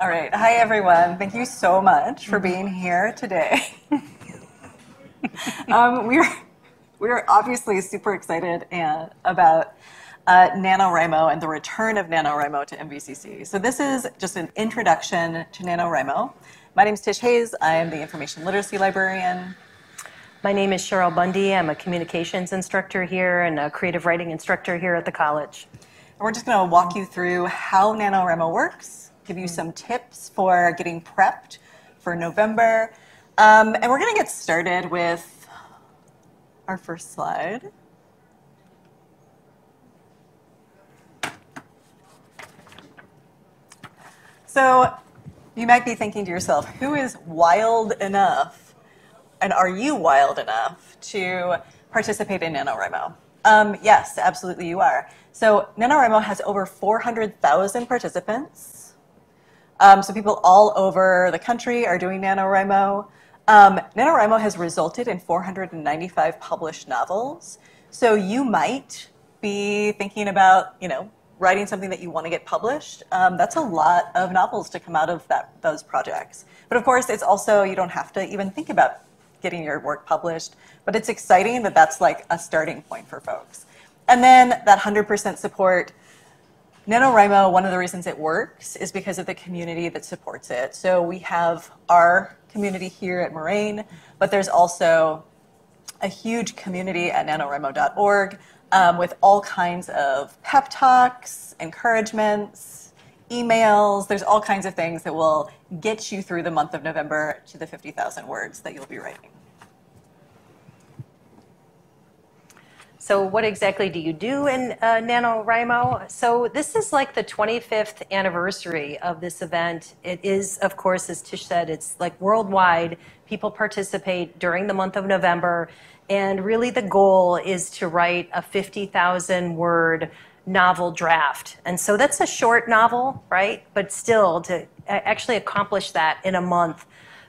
All right. Hi, everyone. Thank you so much for being here today. um, we're, we're obviously super excited and, about uh, NaNoWriMo and the return of NaNoWriMo to MVCC. So this is just an introduction to NaNoWriMo. My name is Tish Hayes. I am the information literacy librarian. My name is Cheryl Bundy. I'm a communications instructor here and a creative writing instructor here at the college. And we're just going to walk you through how NaNoWriMo works, give you some tips for getting prepped for November. Um, and we're going to get started with our first slide. So you might be thinking to yourself, who is wild enough, and are you wild enough to participate in NaNoWriMo? Um, yes, absolutely you are. So NaNoWriMo has over 400,000 participants. Um, so people all over the country are doing NaNoWriMo. Um, NaNoWriMo has resulted in 495 published novels. So you might be thinking about, you know, writing something that you want to get published. Um, that's a lot of novels to come out of that, those projects. But of course, it's also, you don't have to even think about getting your work published. But it's exciting that that's like a starting point for folks. And then that 100% support. NaNoWriMo, one of the reasons it works is because of the community that supports it. So we have our community here at Moraine, but there's also a huge community at nanowrimo.org um, with all kinds of pep talks, encouragements, emails. There's all kinds of things that will get you through the month of November to the 50,000 words that you'll be writing. So what exactly do you do in uh, NaNoWriMo? So this is like the 25th anniversary of this event. It is, of course, as Tish said, it's like worldwide. People participate during the month of November. And really the goal is to write a 50,000 word novel draft. And so that's a short novel, right? But still, to actually accomplish that in a month.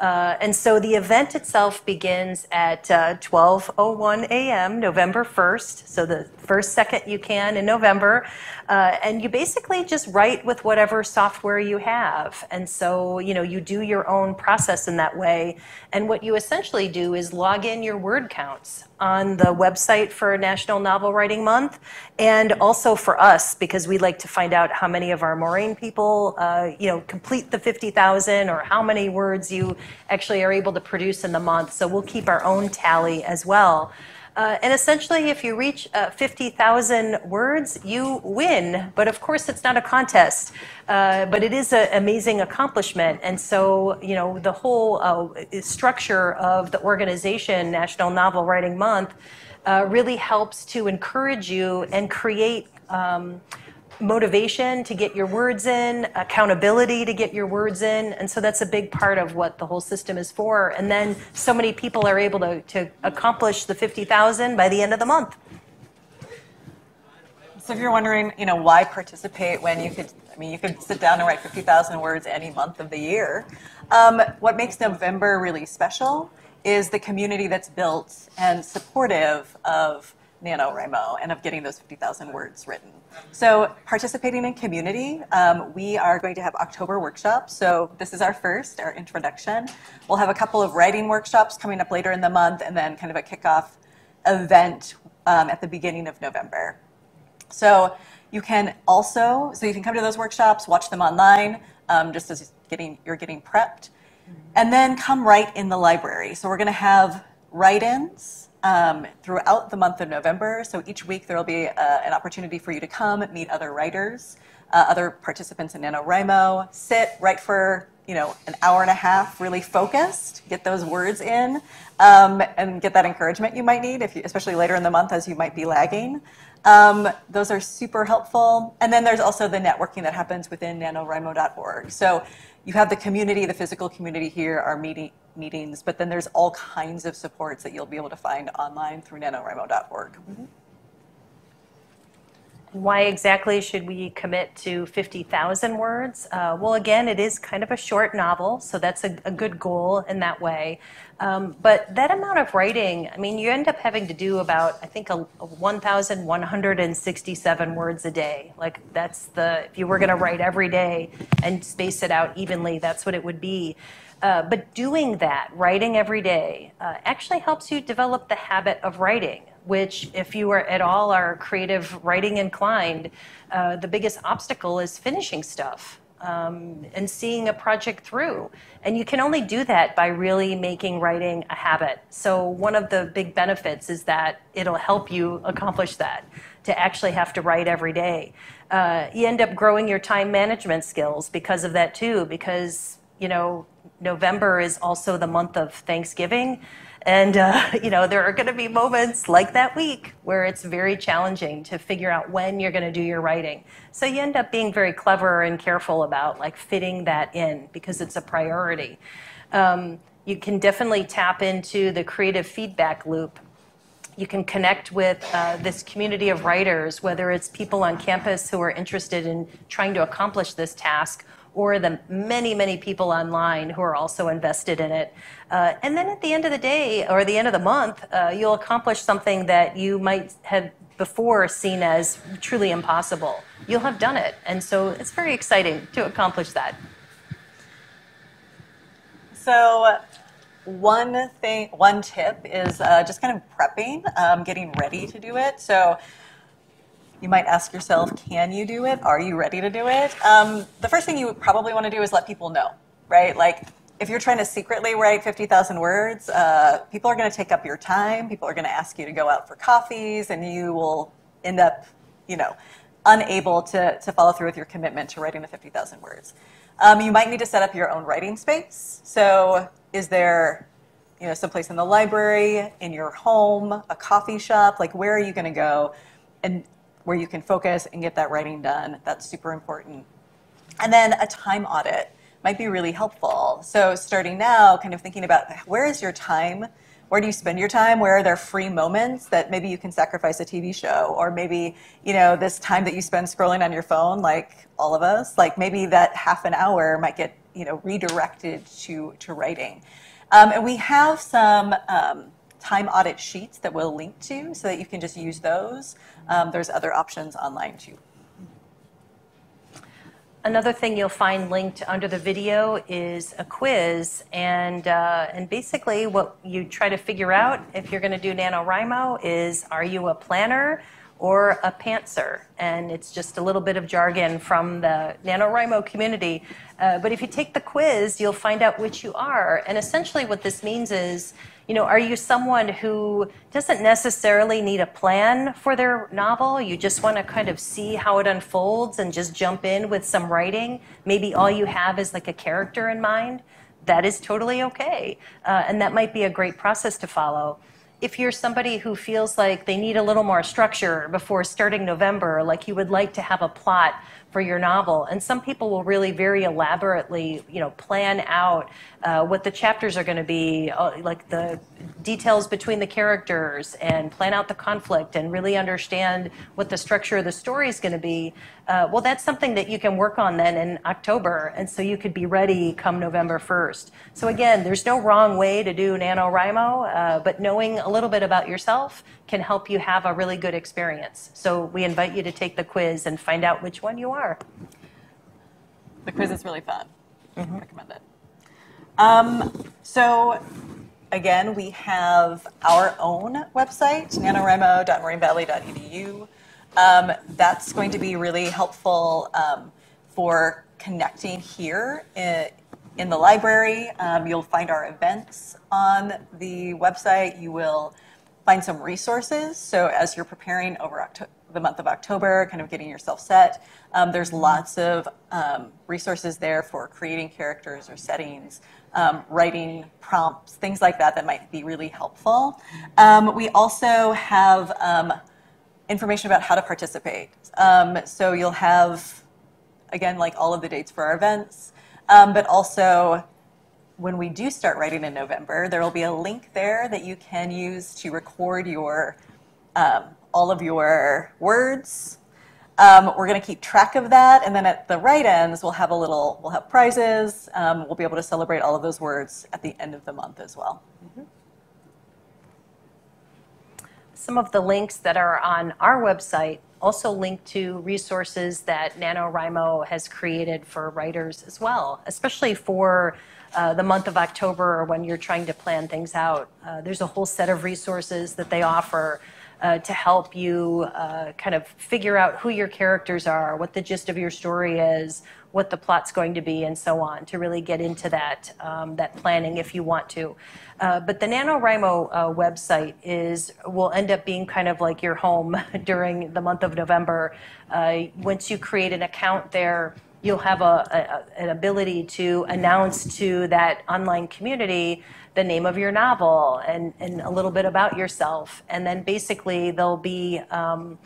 Uh, and so the event itself begins at uh, 12.01 a.m., November 1st, so the first second you can in November. Uh, and you basically just write with whatever software you have. And so, you know, you do your own process in that way. And what you essentially do is log in your word counts on the website for National Novel Writing Month, and also for us because we like to find out how many of our Moraine people, uh, you know, complete the 50,000 or how many words you actually are able to produce in the month. So we'll keep our own tally as well. Uh, and essentially, if you reach uh, 50,000 words, you win. But of course, it's not a contest. Uh, but it is an amazing accomplishment. And so, you know, the whole uh, structure of the organization, National Novel Writing Month, uh, really helps to encourage you and create. Um, motivation to get your words in, accountability to get your words in. And so that's a big part of what the whole system is for. And then so many people are able to, to accomplish the 50,000 by the end of the month. So if you're wondering, you know, why participate when you could, I mean, you could sit down and write 50,000 words any month of the year. Um, what makes November really special is the community that's built and supportive of NaNoWriMo and of getting those 50,000 words written. So participating in community, um, we are going to have October workshops. So this is our first, our introduction. We'll have a couple of writing workshops coming up later in the month and then kind of a kickoff event um, at the beginning of November. So you can also, so you can come to those workshops, watch them online, um, just as getting, you're getting prepped. And then come write in the library. So we're going to have write-ins um, throughout the month of November. So each week there will be uh, an opportunity for you to come meet other writers, uh, other participants in NaNoWriMo, sit, write for you know an hour and a half, really focused, get those words in, um, and get that encouragement you might need, if you, especially later in the month as you might be lagging. Um, those are super helpful. And then there's also the networking that happens within nanowrimo.org. So you have the community, the physical community here, our meeting, meetings, but then there's all kinds of supports that you'll be able to find online through nanowrimo.org. Mm-hmm. Why exactly should we commit to 50,000 words? Uh, well, again, it is kind of a short novel, so that's a, a good goal in that way. Um, but that amount of writing, I mean, you end up having to do about, I think, a, a 1,167 words a day. Like, that's the, if you were going to write every day and space it out evenly, that's what it would be. Uh, but doing that, writing every day, uh, actually helps you develop the habit of writing, which, if you are at all are creative writing inclined, uh, the biggest obstacle is finishing stuff um, and seeing a project through. And you can only do that by really making writing a habit. So, one of the big benefits is that it'll help you accomplish that to actually have to write every day. Uh, you end up growing your time management skills because of that, too, because you know, November is also the month of Thanksgiving. And, uh, you know, there are going to be moments like that week where it's very challenging to figure out when you're going to do your writing. So you end up being very clever and careful about like fitting that in because it's a priority. Um, you can definitely tap into the creative feedback loop. You can connect with uh, this community of writers, whether it's people on campus who are interested in trying to accomplish this task or the many, many people online who are also invested in it. Uh, and then at the end of the day or the end of the month, uh, you'll accomplish something that you might have before seen as truly impossible. You'll have done it. And so it's very exciting to accomplish that. So, one thing, one tip is uh, just kind of prepping, um, getting ready to do it. So, you might ask yourself, can you do it? Are you ready to do it? Um, the first thing you probably want to do is let people know, right? Like, if you're trying to secretly write 50,000 words, uh, people are going to take up your time. People are going to ask you to go out for coffees, and you will end up, you know, unable to, to follow through with your commitment to writing the 50,000 words. Um, you might need to set up your own writing space. So, is there, you know, someplace in the library, in your home, a coffee shop? Like, where are you going to go? And where you can focus and get that writing done. That's super important. And then a time audit might be really helpful. So starting now, kind of thinking about where is your time? Where do you spend your time? Where are there free moments that maybe you can sacrifice a TV show? Or maybe, you know, this time that you spend scrolling on your phone, like all of us, like maybe that half an hour might get, you know, redirected to, to writing. Um, and we have some um, time audit sheets that we'll link to so that you can just use those. Um, there's other options online too. Another thing you'll find linked under the video is a quiz, and uh, and basically what you try to figure out if you're going to do NaNoWriMo is are you a planner or a pantser? And it's just a little bit of jargon from the NaNoWriMo community. Uh, but if you take the quiz, you'll find out which you are. And essentially what this means is you know, are you someone who doesn't necessarily need a plan for their novel? You just want to kind of see how it unfolds and just jump in with some writing? Maybe all you have is like a character in mind? That is totally okay. Uh, and that might be a great process to follow if you're somebody who feels like they need a little more structure before starting November, like you would like to have a plot for your novel. And some people will really very elaborately, you know, plan out uh, what the chapters are going to be, uh, like the details between the characters, and plan out the conflict, and really understand what the structure of the story is going to be. Uh, well, that's something that you can work on then in October, and so you could be ready come November 1st. So again, there's no wrong way to do NaNoWriMo, uh, but knowing a little bit about yourself can help you have a really good experience. So we invite you to take the quiz and find out which one you are. The quiz is really fun. Mm-hmm. Recommend it. Um, so again, we have our own website, nanowrimo.morainevalley.edu. Um, that's going to be really helpful um, for connecting here in, in the library. Um, you'll find our events on the website. You will find some resources. So as you're preparing over October, the month of October, kind of getting yourself set, um, there's lots of um, resources there for creating characters or settings, um, writing prompts, things like that that might be really helpful. Um, we also have um, information about how to participate. Um, so you'll have, again, like all of the dates for our events, but also when we do start writing in November, there will be a link there that you can use to record your um, all of your words. Um, we're going to keep track of that, and then at the write-ins, we'll have a little, we'll have prizes. Um, we'll be able to celebrate all of those words at the end of the month as well. Some of the links that are on our website also link to resources that NaNoWriMo has created for writers as well, especially for uh, the month of October or when you're trying to plan things out. Uh, there's a whole set of resources that they offer uh, to help you uh, kind of figure out who your characters are, what the gist of your story is, what the plot's going to be, and so on, to really get into that, um, that planning if you want to. Uh, but the NaNoWriMo uh, website is will end up being kind of like your home during the month of November. Uh, once you create an account there, you'll have a, a, an ability to announce to that online community the name of your novel and, and a little bit about yourself. And then basically there'll be um,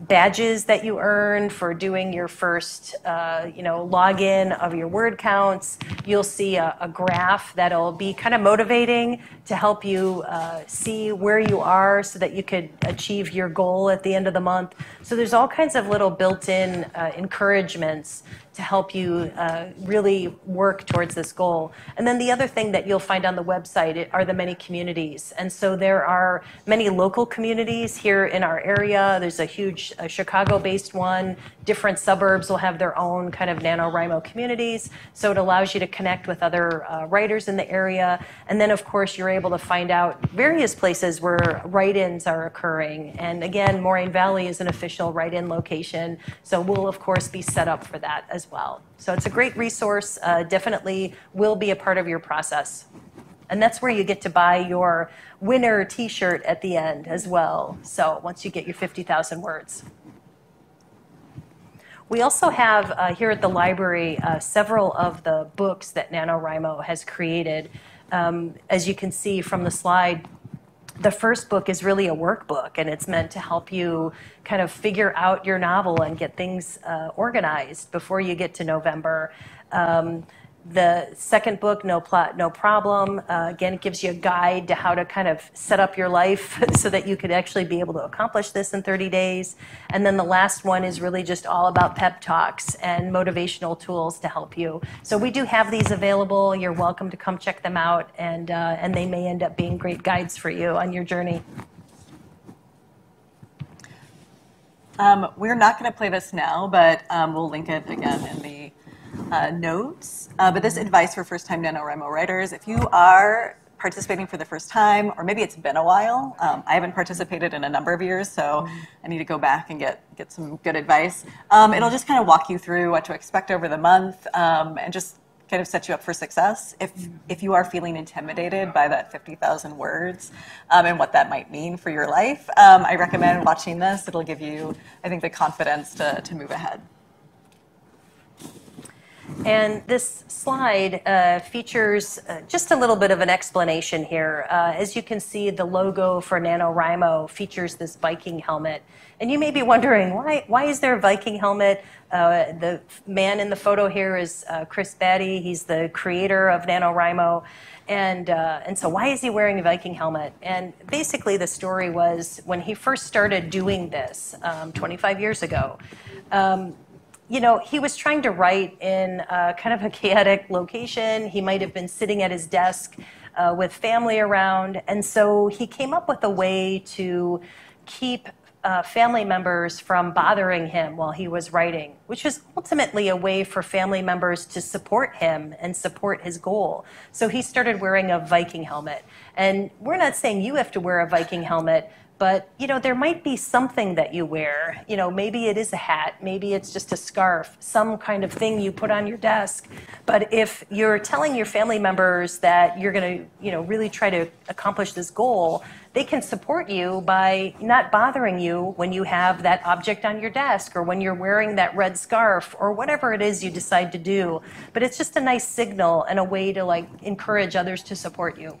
badges that you earn for doing your first, uh, you know, login of your word counts. You'll see a, a graph that'll be kind of motivating to help you uh, see where you are so that you could achieve your goal at the end of the month. So there's all kinds of little built-in uh, encouragements to help you uh, really work towards this goal. And then the other thing that you'll find on the website are the many communities. And so there are many local communities here in our area. There's a huge uh, Chicago-based one. Different suburbs will have their own kind of NaNoWriMo communities. So it allows you to connect with other uh, writers in the area. And then, of course, you're able to find out various places where write-ins are occurring. And again, Moraine Valley is an official write-in location. So we'll, of course, be set up for that as well. So it's a great resource, uh, definitely will be a part of your process. And that's where you get to buy your winner t-shirt at the end as well. So once you get your 50,000 words. We also have uh, here at the library uh, several of the books that NaNoWriMo has created. Um, as you can see from the slide, the first book is really a workbook and it's meant to help you kind of figure out your novel and get things uh, organized before you get to November. Um, the second book, No Plot, No Problem, uh, again, it gives you a guide to how to kind of set up your life so that you could actually be able to accomplish this in 30 days. And then the last one is really just all about pep talks and motivational tools to help you. So we do have these available. You're welcome to come check them out, and, uh, and they may end up being great guides for you on your journey. Um, we're not going to play this now, but um, we'll link it again in the uh, notes. Uh, but this advice for first-time NaNoWriMo writers, if you are participating for the first time, or maybe it's been a while. Um, I haven't participated in a number of years, so I need to go back and get, get some good advice. Um, it'll just kind of walk you through what to expect over the month um, and just kind of set you up for success. If, if you are feeling intimidated by that 50,000 words um, and what that might mean for your life, um, I recommend watching this. It'll give you, I think, the confidence to, to move ahead. And this slide uh, features uh, just a little bit of an explanation here. Uh, as you can see, the logo for NaNoWriMo features this Viking helmet. And you may be wondering, why, why is there a Viking helmet? Uh, the man in the photo here is uh, Chris Baty. He's the creator of NaNoWriMo. And, uh, and so why is he wearing a Viking helmet? And basically the story was when he first started doing this um, 25 years ago, um, you know, he was trying to write in a kind of a chaotic location. He might have been sitting at his desk uh, with family around. And so he came up with a way to keep uh, family members from bothering him while he was writing, which was ultimately a way for family members to support him and support his goal. So he started wearing a Viking helmet. And we're not saying you have to wear a Viking helmet, but you know there might be something that you wear. You know maybe it is a hat maybe it's just a scarf some kind of thing you put on your desk. But if you're telling your family members that you're going to you know really try to accomplish this goal they can support you by not bothering you when you have that object on your desk or when you're wearing that red scarf or whatever it is you decide to do. But it's just a nice signal and a way to like encourage others to support you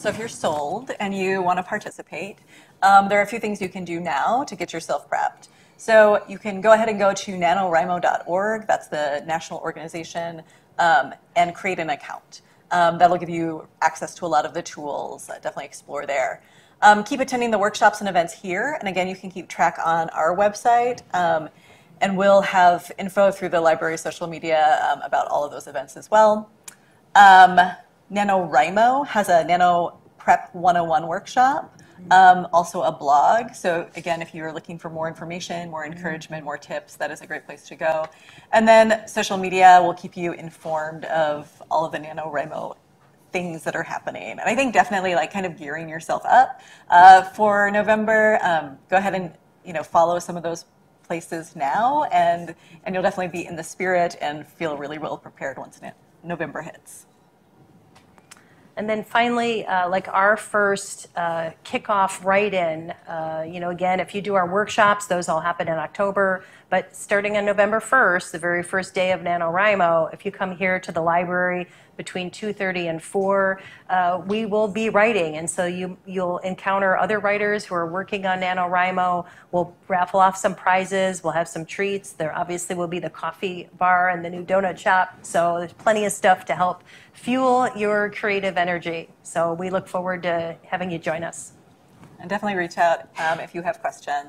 So if you're sold and you want to participate, um, there are a few things you can do now to get yourself prepped. So you can go ahead and go to nanowrimo.org, that's the national organization, um, and create an account. Um, that'll give you access to a lot of the tools. Uh, definitely explore there. Um, keep attending the workshops and events here. And again, you can keep track on our website. Um, and we'll have info through the library social media um, about all of those events as well. Um, NaNoWriMo has a Nano Prep 101 workshop, um, also a blog. So, again, if you're looking for more information, more encouragement, more tips, that is a great place to go. And then social media will keep you informed of all of the NaNoWriMo things that are happening. And I think definitely like kind of gearing yourself up uh, for November. Um, go ahead and you know follow some of those places now, and and you'll definitely be in the spirit and feel really well prepared once no- November hits. And then finally, uh, like our first uh, kickoff write-in, uh, you know, again, if you do our workshops, those all happen in October. But starting on November 1st, the very first day of NaNoWriMo, if you come here to the library between 2.30 and 4, uh, we will be writing. And so you, you'll encounter other writers who are working on NaNoWriMo. We'll raffle off some prizes. We'll have some treats. There obviously will be the coffee bar and the new donut shop. So there's plenty of stuff to help fuel your creative energy. So we look forward to having you join us. And definitely reach out um, if you have questions.